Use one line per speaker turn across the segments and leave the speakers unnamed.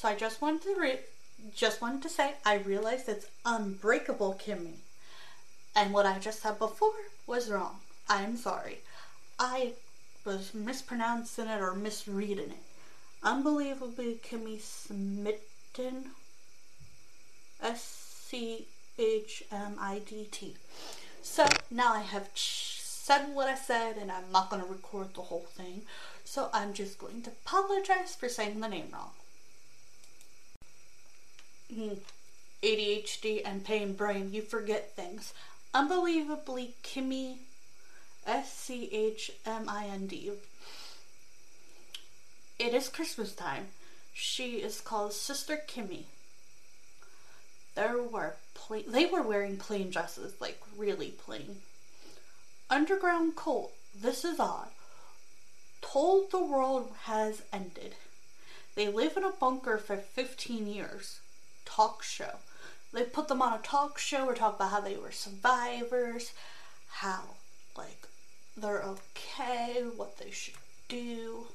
So I just wanted to re- just wanted to say I realized it's unbreakable Kimmy. And what I just said before was wrong. I'm sorry. I was mispronouncing it or misreading it. Unbelievably Kimmy Smitten. S C H M I D T. So now I have ch- said what I said and I'm not going to record the whole thing. So I'm just going to apologize for saying the name wrong. ADHD and pain brain, you forget things. Unbelievably Kimmy S C H M I N D. It is Christmas time. She is called Sister Kimmy. There were plain, they were wearing plain dresses, like really plain. Underground cult, this is odd. Told the world has ended. They live in a bunker for 15 years. Talk show. They put them on a talk show or talk about how they were survivors, how, like, they're okay, what they should do.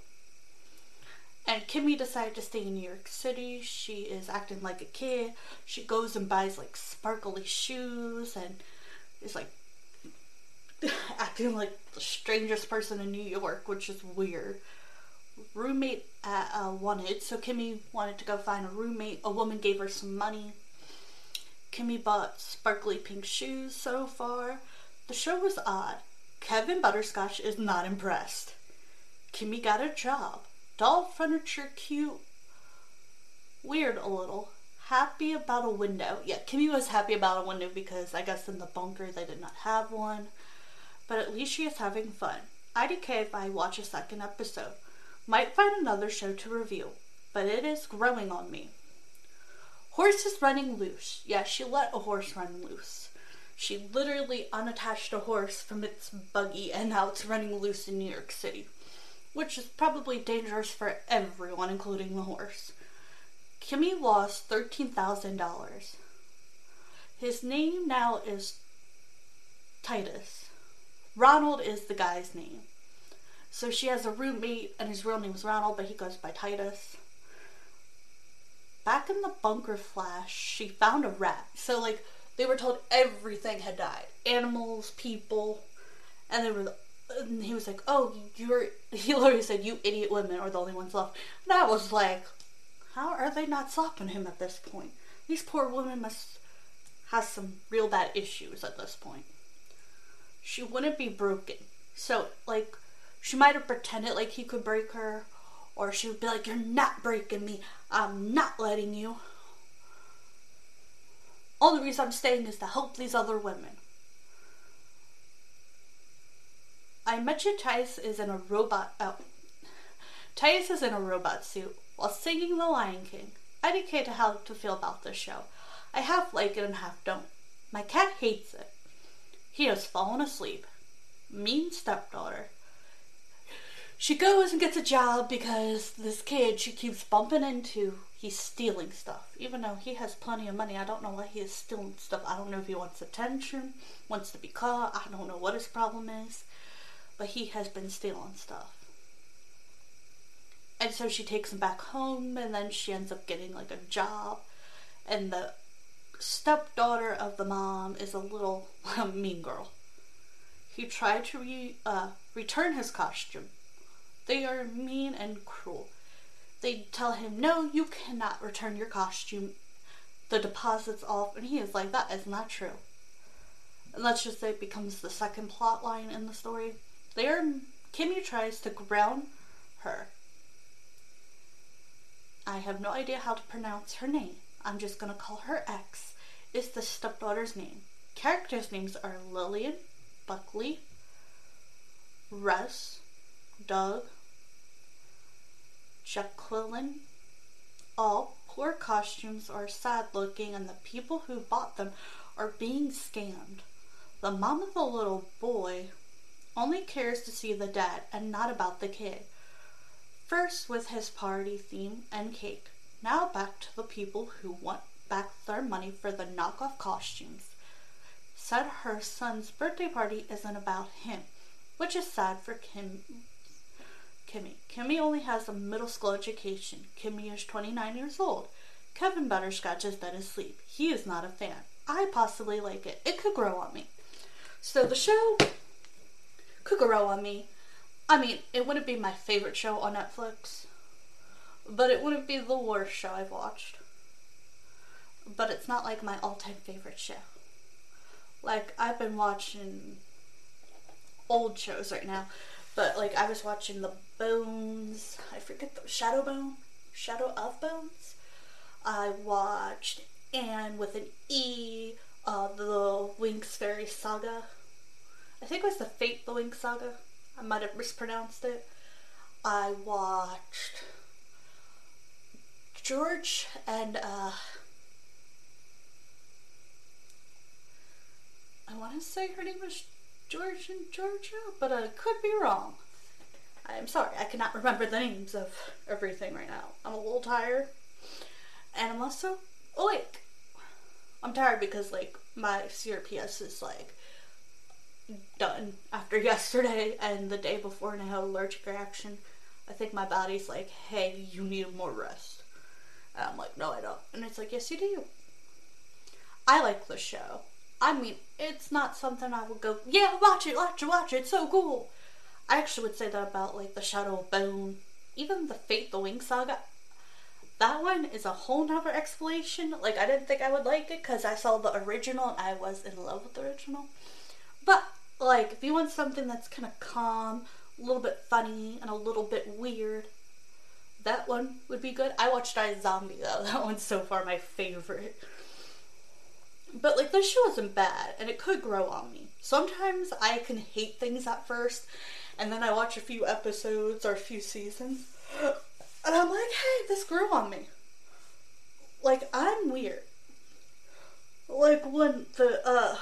And Kimmy decided to stay in New York City. She is acting like a kid. She goes and buys like sparkly shoes and is like acting like the strangest person in New York, which is weird. Roommate uh, uh, wanted, so Kimmy wanted to go find a roommate. A woman gave her some money. Kimmy bought sparkly pink shoes so far. The show was odd. Kevin Butterscotch is not impressed. Kimmy got a job. Doll furniture cute. Weird a little. Happy about a window. Yeah, Kimmy was happy about a window because I guess in the bunker they did not have one. But at least she is having fun. IDK if I watch a second episode. Might find another show to review, but it is growing on me. Horse is running loose. Yeah, she let a horse run loose. She literally unattached a horse from its buggy and now it's running loose in New York City, which is probably dangerous for everyone, including the horse. Kimmy lost $13,000. His name now is Titus. Ronald is the guy's name. So she has a roommate, and his real name is Ronald, but he goes by Titus. Back in the bunker flash, she found a rat. So, like, they were told everything had died animals, people, and they were. And he was like, "Oh, you're." He literally said, "You idiot women are the only ones left." And I was like, "How are they not stopping him at this point? These poor women must have some real bad issues at this point." She wouldn't be broken, so like, she might have pretended like he could break her, or she would be like, "You're not breaking me. I'm not letting you." Only reason I'm staying is to help these other women. I mentioned Titus is in a robot. Oh, Titus is in a robot suit while singing The Lion King. I indicate how to feel about this show. I half like it and half don't. My cat hates it. He has fallen asleep. Mean stepdaughter. She goes and gets a job because this kid she keeps bumping into, he's stealing stuff. Even though he has plenty of money, I don't know why he is stealing stuff. I don't know if he wants attention, wants to be caught, I don't know what his problem is. But he has been stealing stuff. And so she takes him back home, and then she ends up getting like a job. And the stepdaughter of the mom is a little mean girl. He tried to re, uh, return his costume. They are mean and cruel. They tell him, No, you cannot return your costume. The deposit's off. And he is like, That is not true. And let's just say it becomes the second plot line in the story. They are, Kimmy tries to ground her. I have no idea how to pronounce her name. I'm just gonna call her X. Is the stepdaughter's name. Characters' names are Lillian, Buckley, Russ, Doug, Jacqueline. All poor costumes are sad looking, and the people who bought them are being scammed. The mom of the little boy only cares to see the dad and not about the kid. First with his party theme and cake. Now back to the people who want back their money for the knockoff costumes. Said her son's birthday party isn't about him, which is sad for Kim Kimmy. Kimmy only has a middle school education. Kimmy is 29 years old. Kevin Butterscotch is dead asleep. He is not a fan. I possibly like it. It could grow on me. So the show could grow on me. I mean, it wouldn't be my favorite show on Netflix, but it wouldn't be the worst show I've watched. But it's not like my all time favorite show. Like, I've been watching old shows right now, but like, I was watching The Bones, I forget the Shadow Bone, Shadow of Bones. I watched Anne with an E, uh, the Winx Fairy Saga. I think it was the Fate the Winx Saga. I might have mispronounced it. I watched George and uh, I want to say her name was George and Georgia, but I could be wrong. I'm sorry, I cannot remember the names of everything right now. I'm a little tired. And I'm also awake. I'm tired because, like, my CRPS is, like, done after yesterday and the day before, and I had an allergic reaction. I think my body's like, hey, you need more rest. And I'm like, no, I don't. And it's like, yes, you do. I like the show. I mean, it's not something I would go, yeah, watch it, watch it, watch it, it's so cool. I actually would say that about like the Shadow of Bone, even the Fate the Wing saga. That one is a whole nother explanation. Like I didn't think I would like it because I saw the original and I was in love with the original. But like if you want something that's kind of calm, a little bit funny, and a little bit weird, that one would be good. I watched I Zombie though. That one's so far my favorite. But like this show isn't bad and it could grow on me. Sometimes I can hate things at first and then I watch a few episodes or a few seasons and I'm like, hey, this grew on me. Like I'm weird. Like when the uh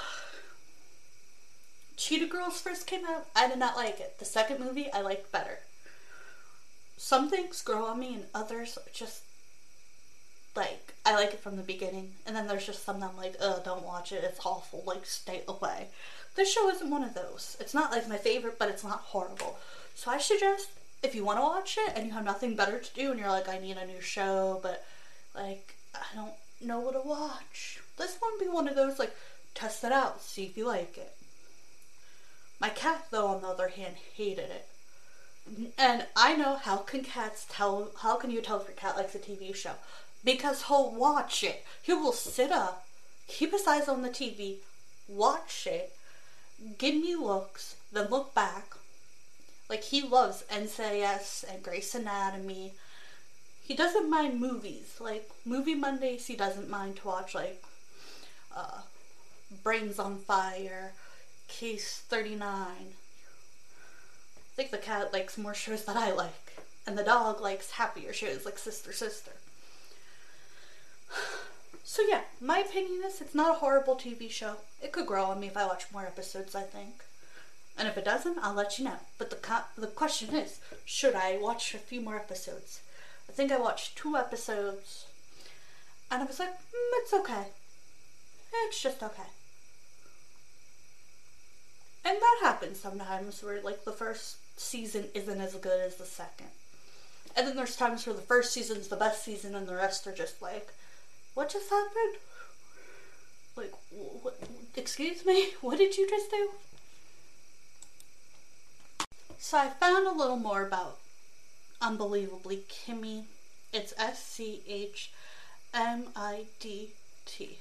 Cheetah Girls first came out, I did not like it. The second movie I liked better. Some things grow on me and others just like I like it from the beginning, and then there's just some that I'm like, oh, don't watch it. It's awful. Like, stay away. This show isn't one of those. It's not like my favorite, but it's not horrible. So I suggest if you want to watch it and you have nothing better to do, and you're like, I need a new show, but like I don't know what to watch. This one be one of those like test it out, see if you like it. My cat, though, on the other hand, hated it. And I know how can cats tell? How can you tell if your cat likes a TV show? Because he'll watch it. He will sit up, keep his eyes on the TV, watch it, give me looks, then look back. Like he loves NCIS and Grey's Anatomy. He doesn't mind movies. Like movie Mondays, he doesn't mind to watch like uh, Brains on Fire, Case Thirty Nine. I think the cat likes more shows that I like, and the dog likes happier shows like Sister Sister. So yeah, my opinion is it's not a horrible TV show. It could grow on me if I watch more episodes, I think. And if it doesn't, I'll let you know. But the co- the question is, should I watch a few more episodes? I think I watched two episodes, and I was like, mm, it's okay. It's just okay. And that happens sometimes where like the first season isn't as good as the second. And then there's times where the first season's the best season and the rest are just like what just happened? Like, what? Excuse me? What did you just do? So I found a little more about Unbelievably Kimmy. It's S C H M I D T.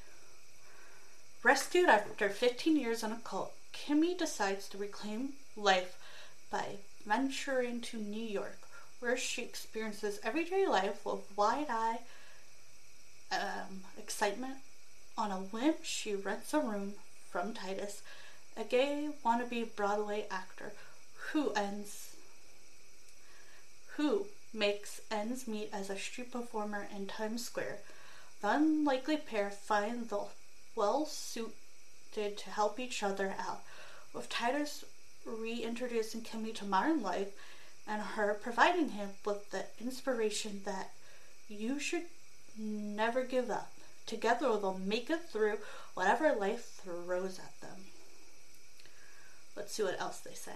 Rescued after 15 years in a cult, Kimmy decides to reclaim life by venturing to New York, where she experiences everyday life with wide eye um, excitement. On a whim, she rents a room from Titus, a gay wannabe Broadway actor who ends who makes ends meet as a street performer in Times Square. The unlikely pair find the well suited to help each other out, with Titus reintroducing Kimmy to modern life and her providing him with the inspiration that you should never give up. Together they'll make it through whatever life throws at them. Let's see what else they say.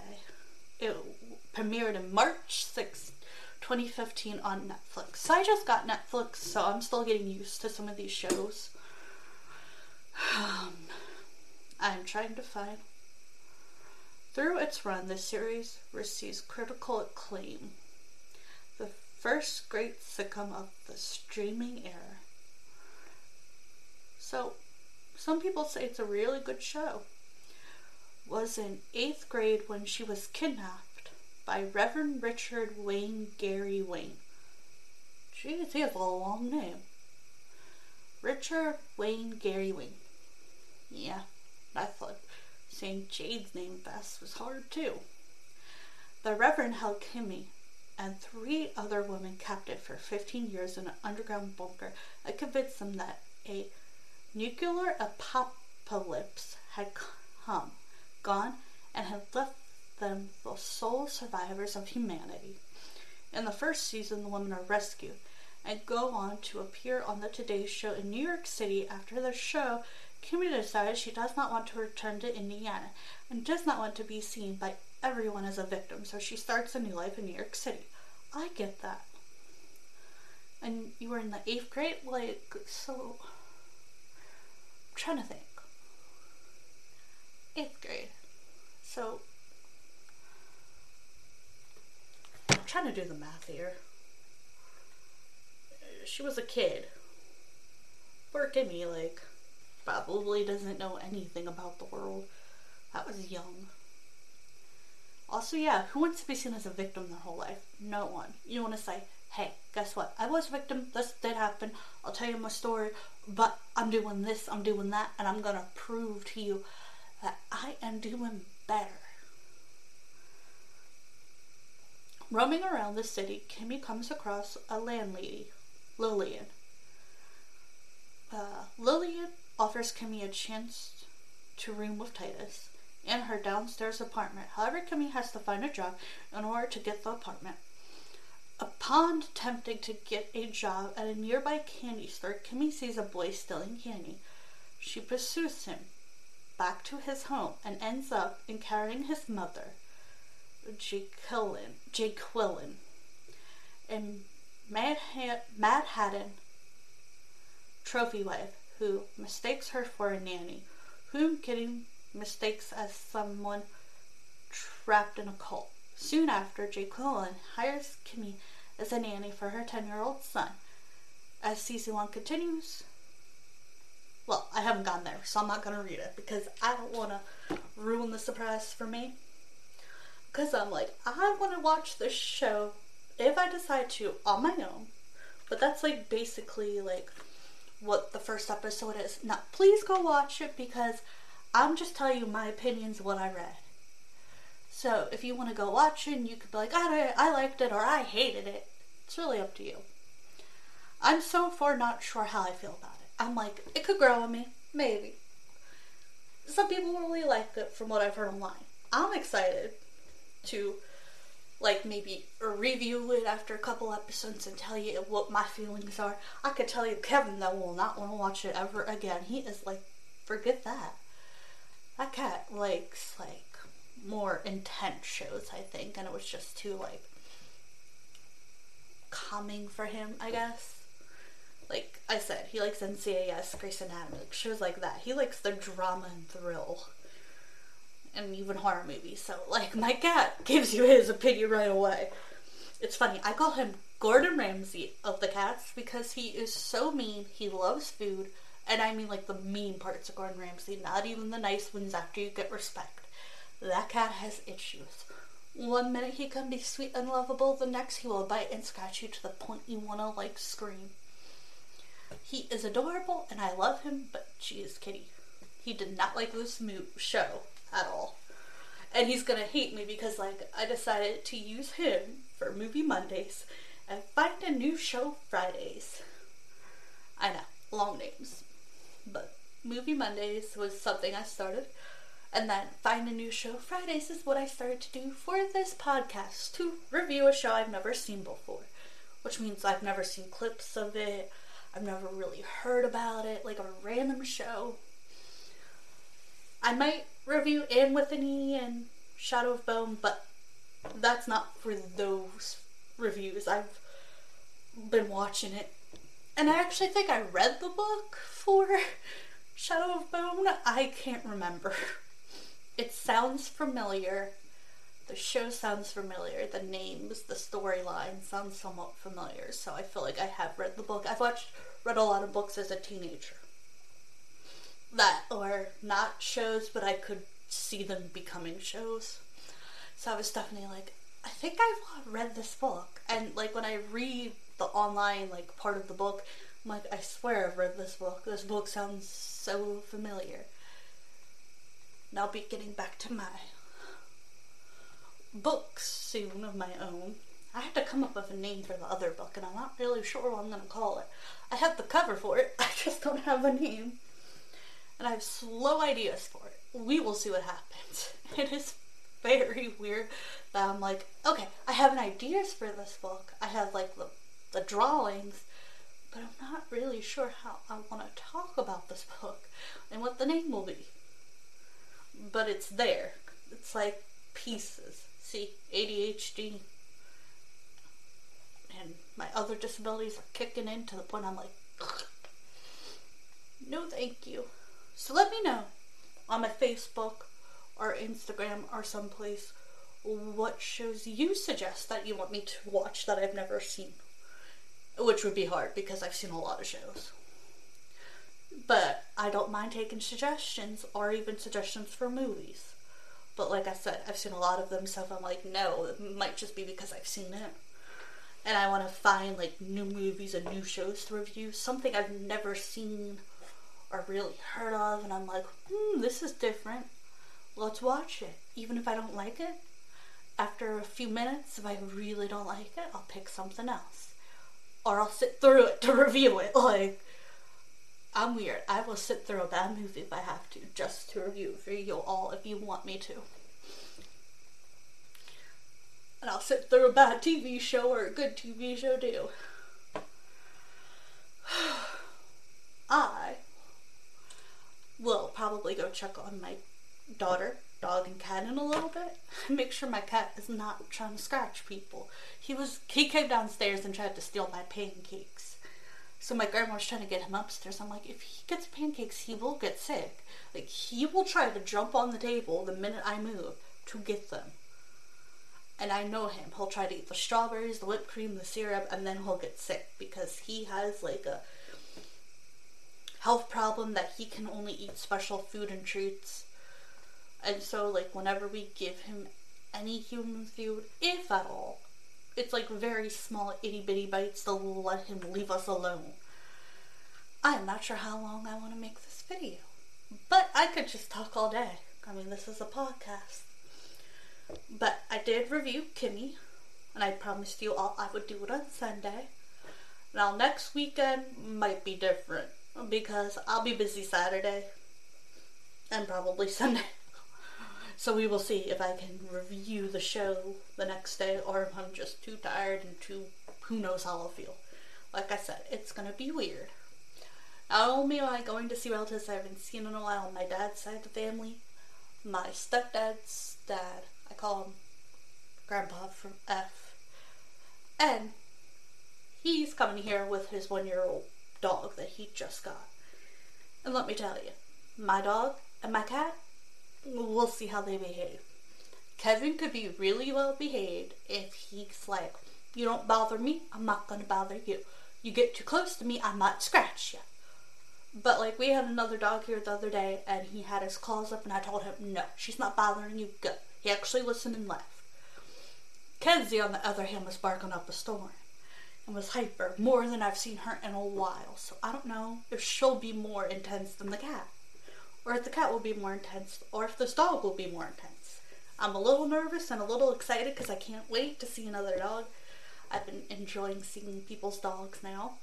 It premiered in March 6, 2015 on Netflix. So I just got Netflix, so I'm still getting used to some of these shows. Um, I'm trying to find. Through its run, the series receives critical acclaim. First great sitcom of the streaming era. So, some people say it's a really good show. Was in eighth grade when she was kidnapped by Reverend Richard Wayne Gary Wayne. Jeez, he has a long name. Richard Wayne Gary Wayne. Yeah, I thought saying Jade's name fast was hard too. The Reverend held Kimmy and three other women captive for 15 years in an underground bunker and convinced them that a nuclear apocalypse had come, gone, and had left them the sole survivors of humanity. In the first season, the women are rescued and go on to appear on the Today Show in New York City. After the show, Kimmy decides she does not want to return to Indiana and does not want to be seen by everyone is a victim, so she starts a new life in New York City. I get that. And you were in the eighth grade? Like, so I'm trying to think. Eighth grade. So, I'm trying to do the math here. She was a kid. Poor Kimmy, like, probably doesn't know anything about the world. That was young. Also, yeah, who wants to be seen as a victim their whole life? No one. You want to say, hey, guess what? I was a victim. This did happen. I'll tell you my story, but I'm doing this, I'm doing that, and I'm going to prove to you that I am doing better. Roaming around the city, Kimmy comes across a landlady, Lillian. Uh, Lillian offers Kimmy a chance to room with Titus in her downstairs apartment. However, Kimmy has to find a job in order to get the apartment. Upon attempting to get a job at a nearby candy store, Kimmy sees a boy stealing candy. She pursues him back to his home and ends up encountering his mother, Jacqueline, Jacqueline, and Mad, Haddon trophy wife who mistakes her for a nanny, whom Kitty mistakes as someone trapped in a cult. Soon after, Jacqueline hires Kimmy as a nanny for her 10 year old son. As season one continues, well, I haven't gone there, so I'm not going to read it because I don't want to ruin the surprise for me. Because I'm like, I want to watch this show if I decide to on my own. But that's like basically like what the first episode is. Now, please go watch it because I'm just telling you my opinions, what I read. So if you want to go watch it, you could be like, I, I liked it or I hated it. It's really up to you. I'm so far not sure how I feel about it. I'm like, it could grow on me. Maybe. Some people really like it from what I've heard online. I'm excited to like maybe review it after a couple episodes and tell you what my feelings are. I could tell you Kevin that will not want to watch it ever again. He is like, forget that. That cat likes like more intense shows, I think, and it was just too like calming for him, I guess. Like I said, he likes NCIS, Grey's Anatomy, like shows like that. He likes the drama and thrill and even horror movies. So, like, my cat gives you his opinion right away. It's funny. I call him Gordon Ramsay of the cats because he is so mean. He loves food. And I mean, like, the mean parts of Gordon Ramsay, not even the nice ones after you get respect. That cat has issues. One minute he can be sweet and lovable, the next he will bite and scratch you to the point you want to, like, scream. He is adorable and I love him, but is kitty. He did not like this show at all. And he's gonna hate me because like I decided to use him for movie Mondays and find a new show Fridays. I know, long names. But movie Mondays was something I started. And then find a new show Fridays is what I started to do for this podcast to review a show I've never seen before. Which means I've never seen clips of it. I've never really heard about it, like a random show. I might review Anne with an E and Shadow of Bone, but that's not for those reviews. I've been watching it. And I actually think I read the book for Shadow of Bone. I can't remember. It sounds familiar. The show sounds familiar. The names, the storyline sounds somewhat familiar. So I feel like I have read the book. I've watched, read a lot of books as a teenager. That, or not shows, but I could see them becoming shows. So I was definitely like, I think I've read this book. And like when I read the online like part of the book, I'm like, I swear I've read this book. This book sounds so familiar. Now be getting back to my books soon of my own. I have to come up with a name for the other book, and I'm not really sure what I'm going to call it. I have the cover for it, I just don't have a name. And I have slow ideas for it. We will see what happens. It is very weird that I'm like, okay, I have an ideas for this book. I have like the, the drawings, but I'm not really sure how I want to talk about this book and what the name will be. But it's there. It's like pieces. See, ADHD and my other disabilities are kicking in to the point I'm like, no, thank you. So let me know on my Facebook or Instagram or someplace what shows you suggest that you want me to watch that I've never seen. Which would be hard because I've seen a lot of shows. But I don't mind taking suggestions or even suggestions for movies. But like I said, I've seen a lot of them, so I'm like, no, it might just be because I've seen it. And I want to find like new movies and new shows to review, something I've never seen or really heard of, and I'm like, hmm, this is different. Let's watch it. Even if I don't like it, after a few minutes, if I really don't like it, I'll pick something else. Or I'll sit through it to review it. Like, I'm weird. I will sit through a bad movie if I have to, just to review for you all if you want me to. And I'll sit through a bad TV show or a good TV show too. I will probably go check on my daughter, dog, and cat in a little bit. Make sure my cat is not trying to scratch people. He was he came downstairs and tried to steal my pancakes. So my grandma was trying to get him upstairs. I'm like, if he gets pancakes, he will get sick. Like he will try to jump on the table the minute I move to get them. And I know him. He'll try to eat the strawberries, the whipped cream, the syrup, and then he'll get sick because he has like a health problem that he can only eat special food and treats. And so, like, whenever we give him any human food, if at all, it's like very small, itty bitty bites will let him leave us alone. I'm not sure how long I want to make this video, but I could just talk all day. I mean, this is a podcast. But I did review Kimmy, and I promised you all I would do it on Sunday. Now, next weekend might be different because I'll be busy Saturday and probably Sunday. So we will see if I can review the show the next day or if I'm just too tired and too who knows how I'll feel. Like I said, it's gonna be weird. Not only am I going to see relatives I haven't seen in a while on my dad's side of the family, my stepdad's dad, I call him Grandpa from F, and he's coming here with his one year old dog that he just got. And let me tell you, my dog and my cat, we'll see how they behave. Kevin could be really well behaved if he's like, you don't bother me, I'm not gonna bother you. You get too close to me, I might scratch you. But like we had another dog here the other day and he had his claws up and I told him, no, she's not bothering you, go. He actually listened and left. Kenzie on the other hand was barking up a storm and was hyper more than I've seen her in a while. So I don't know if she'll be more intense than the cat, or if the cat will be more intense, or if this dog will be more intense. I'm a little nervous and a little excited because I can't wait to see another dog. I've been enjoying seeing people's dogs now.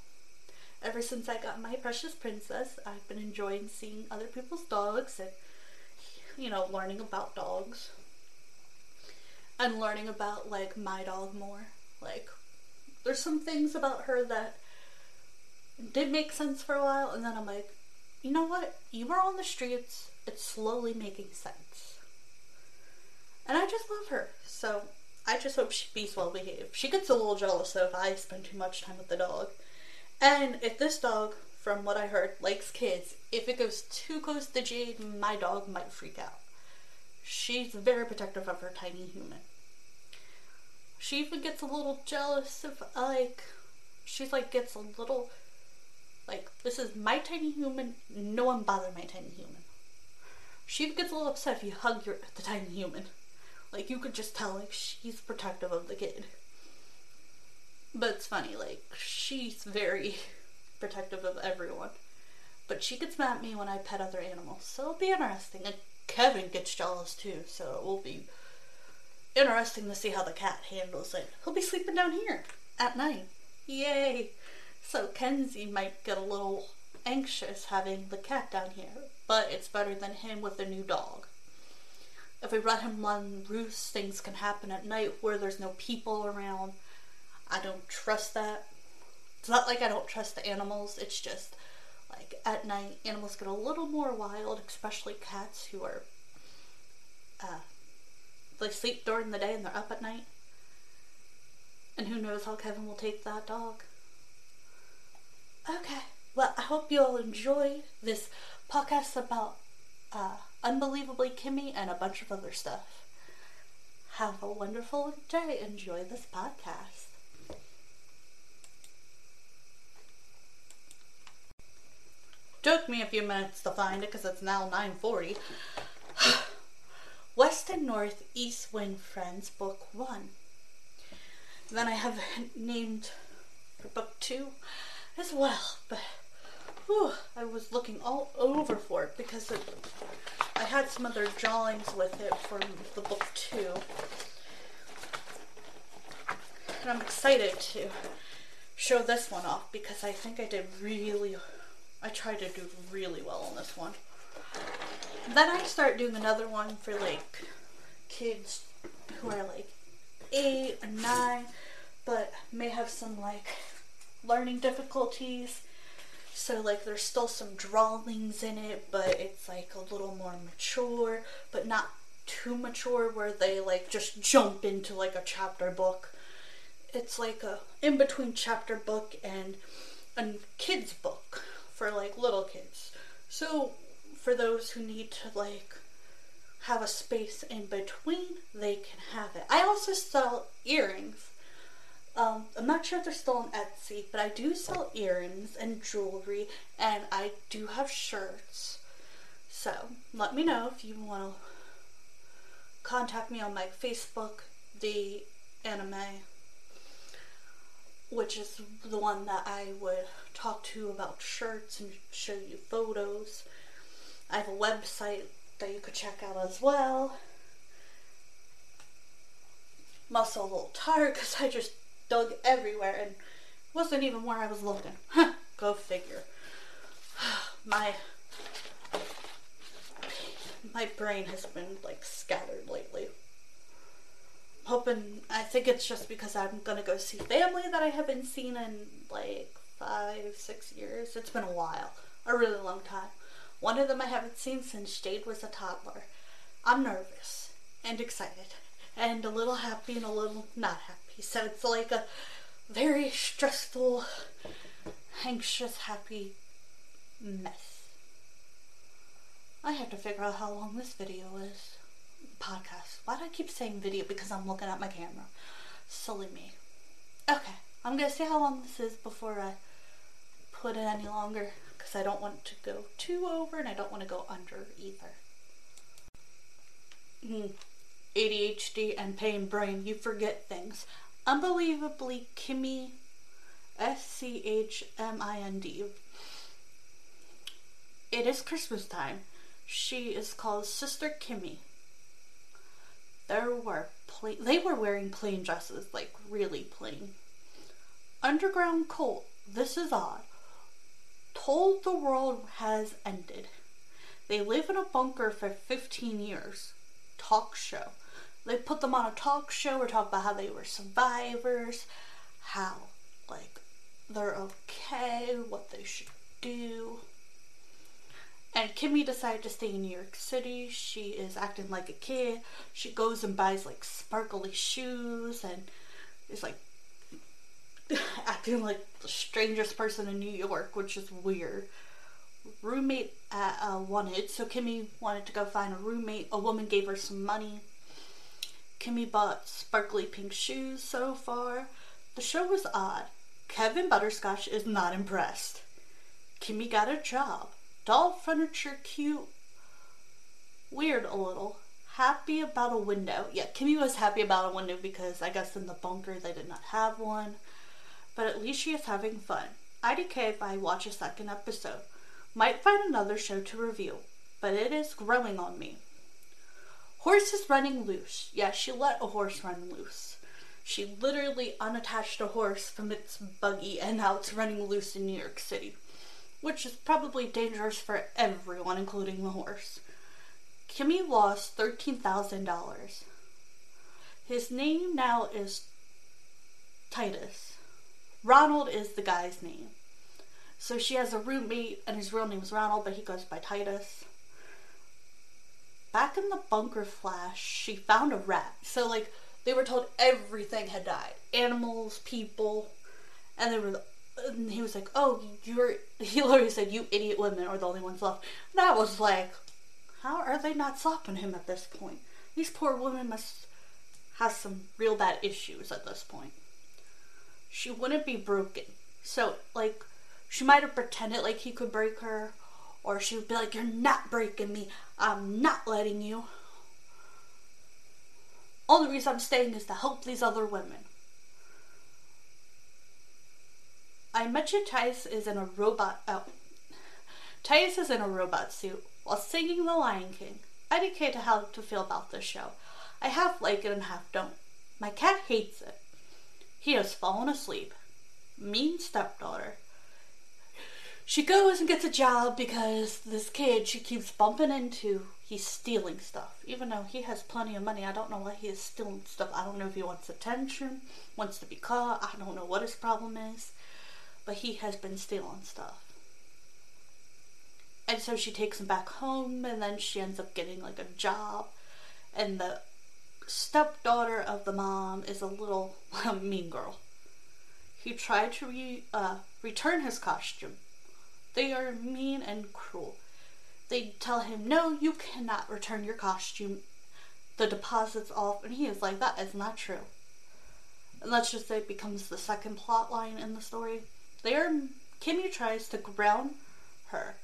Ever since I got my precious princess, I've been enjoying seeing other people's dogs and, you know, learning about dogs. And learning about, like, my dog more. Like, there's some things about her that did make sense for a while, and then I'm like, you know what? You were on the streets. It's slowly making sense. And I just love her. So I just hope she she's well behaved. She gets a little jealous though if I spend too much time with the dog. And if this dog, from what I heard, likes kids, if it goes too close to Jade, my dog might freak out. She's very protective of her tiny human. She even gets a little jealous if, like, she's like, gets a little, like, this is my tiny human, no one bother my tiny human. She gets a little upset if you hug your, the tiny human. Like, you could just tell, like, she's protective of the kid. But it's funny, like, she's very protective of everyone. But she gets mad at me when I pet other animals, so it'll be interesting. And Kevin gets jealous too, so it will be interesting to see how the cat handles it. He'll be sleeping down here at night. Yay! So Kenzie might get a little anxious having the cat down here, but it's better than him with a new dog. If we let him run roost, things can happen at night where there's no people around. I don't trust that. It's not like I don't trust the animals, it's just like at night animals get a little more wild, especially cats who are uh, they sleep during the day and they're up at night. And who knows how Kevin will take that dog. Okay. Well, I hope you all enjoy this podcast about uh, Unbelievably Kimmy and a bunch of other stuff. Have a wonderful day. Enjoy this podcast. Took me a few minutes to find it because it's now 940. West and North, East Wind Friends, Book 1. Then I have named for Book 2 as well, but whew, I was looking all over for it because it, I had some other drawings with it from the Book too. And I'm excited to show this one off because I think I did really, I tried to do really well on this one. Then I start doing another one for like kids who are like eight or nine, but may have some like learning difficulties. So like there's still some drawings in it, but it's like a little more mature, but not too mature where they like just jump into like a chapter book. It's like a in between chapter book and a kids book for like little kids. So for those who need to like have a space in between, they can have it. I also sell earrings. Um, I'm not sure if they're still on Etsy, but I do sell earrings and jewelry, and I do have shirts. So let me know if you want to contact me on my Facebook, the anime, which is the one that I would talk to about shirts and show you photos. I have a website that you could check out as well. Also a little tired because I just dug everywhere and wasn't even where I was looking. Huh, Go figure. My my brain has been like scattered lately. Hoping I think it's just because I'm gonna go see family that I haven't seen in like five, six years. It's been a while. A really long time. One of them I haven't seen since Jade was a toddler. I'm nervous and excited and a little happy and a little not happy. So it's like a very stressful, anxious, happy mess. I have to figure out how long this video is. Podcast. Why do I keep saying video? Because I'm looking at my camera. Silly me. Okay, I'm gonna see how long this is before I put it any longer because I don't want to go too over and I don't want to go under either. Mm. ADHD and pain brain, you forget things. Unbelievably Kimmy, S C H M I N D. It is Christmas time. She is called Sister Kimmy. There were plain, they were wearing plain dresses, like really plain. Underground cult. This is odd told the world has ended. They live in a bunker for 15 years. Talk show. They put them on a talk show or talk about how they were survivors, how, like, they're okay, what they should do. And Kimmy decided to stay in New York City. She is acting like a kid. She goes and buys like sparkly shoes and is like acting like the strangest person in New York, which is weird. Roommate at, uh, wanted, so Kimmy wanted to go find a roommate. A woman gave her some money. Kimmy bought sparkly pink shoes so far. The show was odd. Kevin Butterscotch is not impressed. Kimmy got a job. Doll furniture cute. Weird a little. Happy about a window. Yeah, Kimmy was happy about a window because I guess in the bunker they did not have one. But at least she is having fun. IDK if I watch a second episode. Might find another show to review, but it is growing on me. Horse is running loose. Yeah, she let a horse run loose. She literally unattached a horse from its buggy and now it's running loose in New York City which is probably dangerous for everyone, including the horse. Kimmy lost $13,000. His name now is Titus. Ronald is the guy's name. So she has a roommate, and his real name is Ronald, but he goes by Titus. Back in the bunker flash, she found a rat. So, like, they were told everything had died animals, people, and they were and he was like, "Oh, you're." He literally said, "You idiot women are the only ones left." And I was like, "How are they not stopping him at this point? These poor women must have some real bad issues at this point." She wouldn't be broken, so like, she might have pretended like he could break her, or she would be like, "You're not breaking me. I'm not letting you." Only reason I'm staying is to help these other women. I mentioned Titus is in a robot. Oh, Titus is in a robot suit while singing The Lion King. I dictate how to feel about this show. I half like it and half don't. My cat hates it. He has fallen asleep. Mean stepdaughter. She goes and gets a job because this kid she keeps bumping into, he's stealing stuff. Even though he has plenty of money, I don't know why he is stealing stuff. I don't know if he wants attention, wants to be caught. I don't know what his problem is but he has been stealing stuff. And so she takes him back home, and then she ends up getting like a job. And the stepdaughter of the mom is a little mean girl. He tried to re, uh, return his costume. They are mean and cruel. They tell him, No, you cannot return your costume. The deposit's off. And he is like, That is not true. And let's just say it becomes the second plot line in the story. There, Kimmy tries to ground her.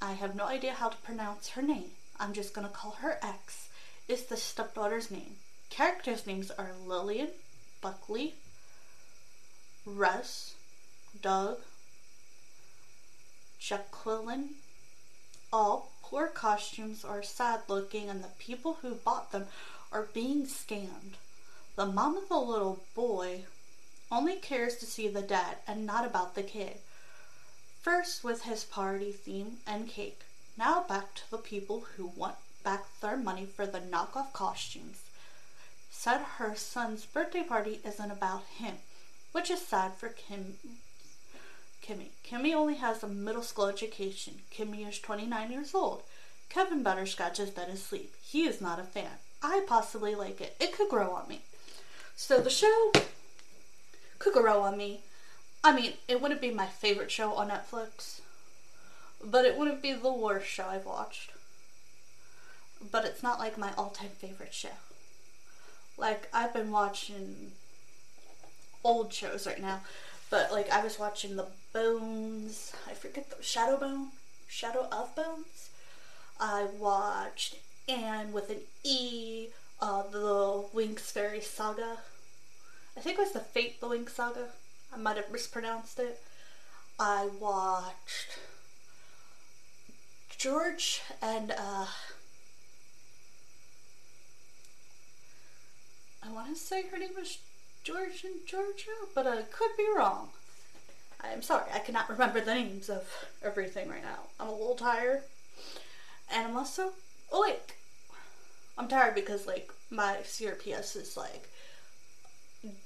I have no idea how to pronounce her name. I'm just gonna call her X. Is the stepdaughter's name. Characters' names are Lillian, Buckley, Russ, Doug, Jacqueline. All poor costumes are sad looking, and the people who bought them are being scammed. The mom of the little boy only cares to see the dad and not about the kid. First with his party theme and cake. Now back to the people who want back their money for the knockoff costumes. Said her son's birthday party isn't about him, which is sad for Kim. Kimmy. Kimmy only has a middle school education. Kimmy is 29 years old. Kevin Butterscotch is dead asleep. He is not a fan. I possibly like it. It could grow on me. So the show could grow on me. I mean, it wouldn't be my favorite show on Netflix, but it wouldn't be the worst show I've watched. But it's not like my all time favorite show. Like, I've been watching old shows right now, but like, I was watching The Bones, I forget the Shadow Bone? Shadow of Bones? I watched Anne with an E, uh, the Winx Fairy Saga. I think it was the Fate the Winx Saga. I might have mispronounced it. I watched George and uh I want to say her name was George and Georgia, but I could be wrong. I'm sorry, I cannot remember the names of everything right now. I'm a little tired. And I'm also awake. I'm tired because, like, my CRPS is, like,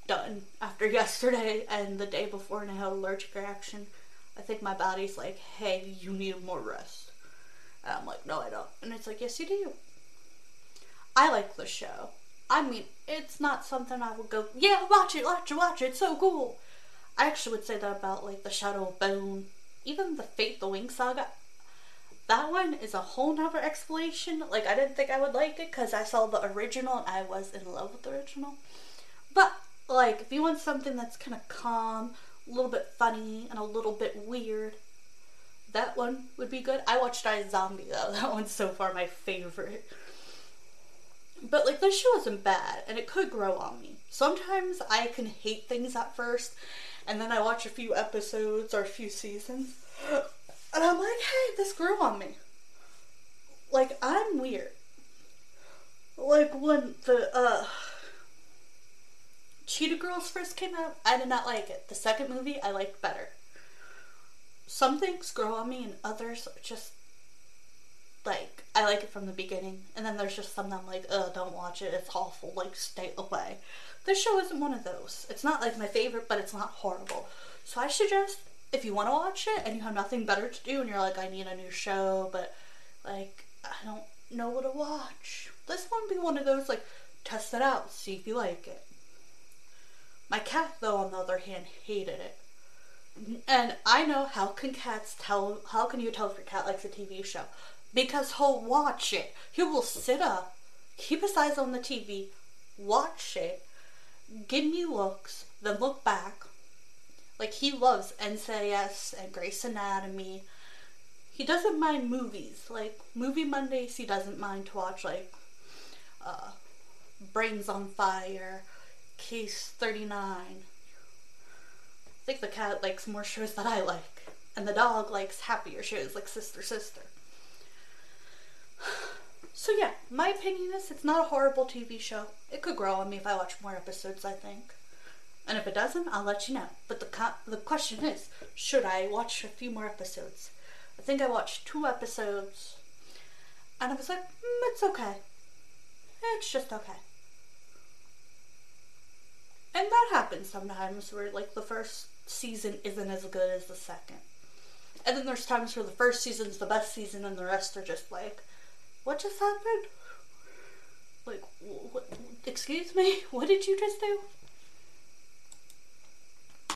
done after yesterday and the day before and I had allergic reaction. I think my body's like, hey, you need more rest. And I'm like, no, I don't. And it's like, yes, you do. I like the show. I mean, it's not something I would go, yeah, watch it, watch it, watch it, it's so cool. I actually would say that about like the Shadow of Bone, even the Fate the Wing saga. That one is a whole nother explanation. Like I didn't think I would like it because I saw the original and I was in love with the original. But like, if you want something that's kind of calm, a little bit funny, and a little bit weird, that one would be good. I watched I Zombie though. That one's so far my favorite. But like this show isn't bad and it could grow on me. Sometimes I can hate things at first and then I watch a few episodes or a few seasons and I'm like, hey, this grew on me. Like I'm weird. Like when the uh Cheetah Girls first came out, I did not like it. The second movie I liked better. Some things grow on me and others just like I like it from the beginning, and then there's just some that I'm like, oh, don't watch it. It's awful. Like, stay away. This show isn't one of those. It's not like my favorite, but it's not horrible. So I suggest if you want to watch it and you have nothing better to do, and you're like, I need a new show, but like I don't know what to watch. This one be one of those like test it out, see if you like it. My cat, though, on the other hand, hated it. And I know how can cats tell? How can you tell if your cat likes a TV show? because he'll watch it. He will sit up, keep his eyes on the TV, watch it, give me looks, then look back. Like he loves NCIS and Grey's Anatomy. He doesn't mind movies. Like movie Mondays, he doesn't mind to watch like uh, Brains on Fire, Case Thirty Nine. I think the cat likes more shows that I like, and the dog likes happier shows like Sister Sister. So yeah, my opinion is it's not a horrible TV show. It could grow on me if I watch more episodes, I think. And if it doesn't, I'll let you know. But the co- the question is, should I watch a few more episodes? I think I watched two episodes, and I was like, mm, it's okay. It's just okay. And that happens sometimes where like the first season isn't as good as the second. And then there's times where the first season's the best season and the rest are just like what just happened? Like, what, excuse me? What did you just do?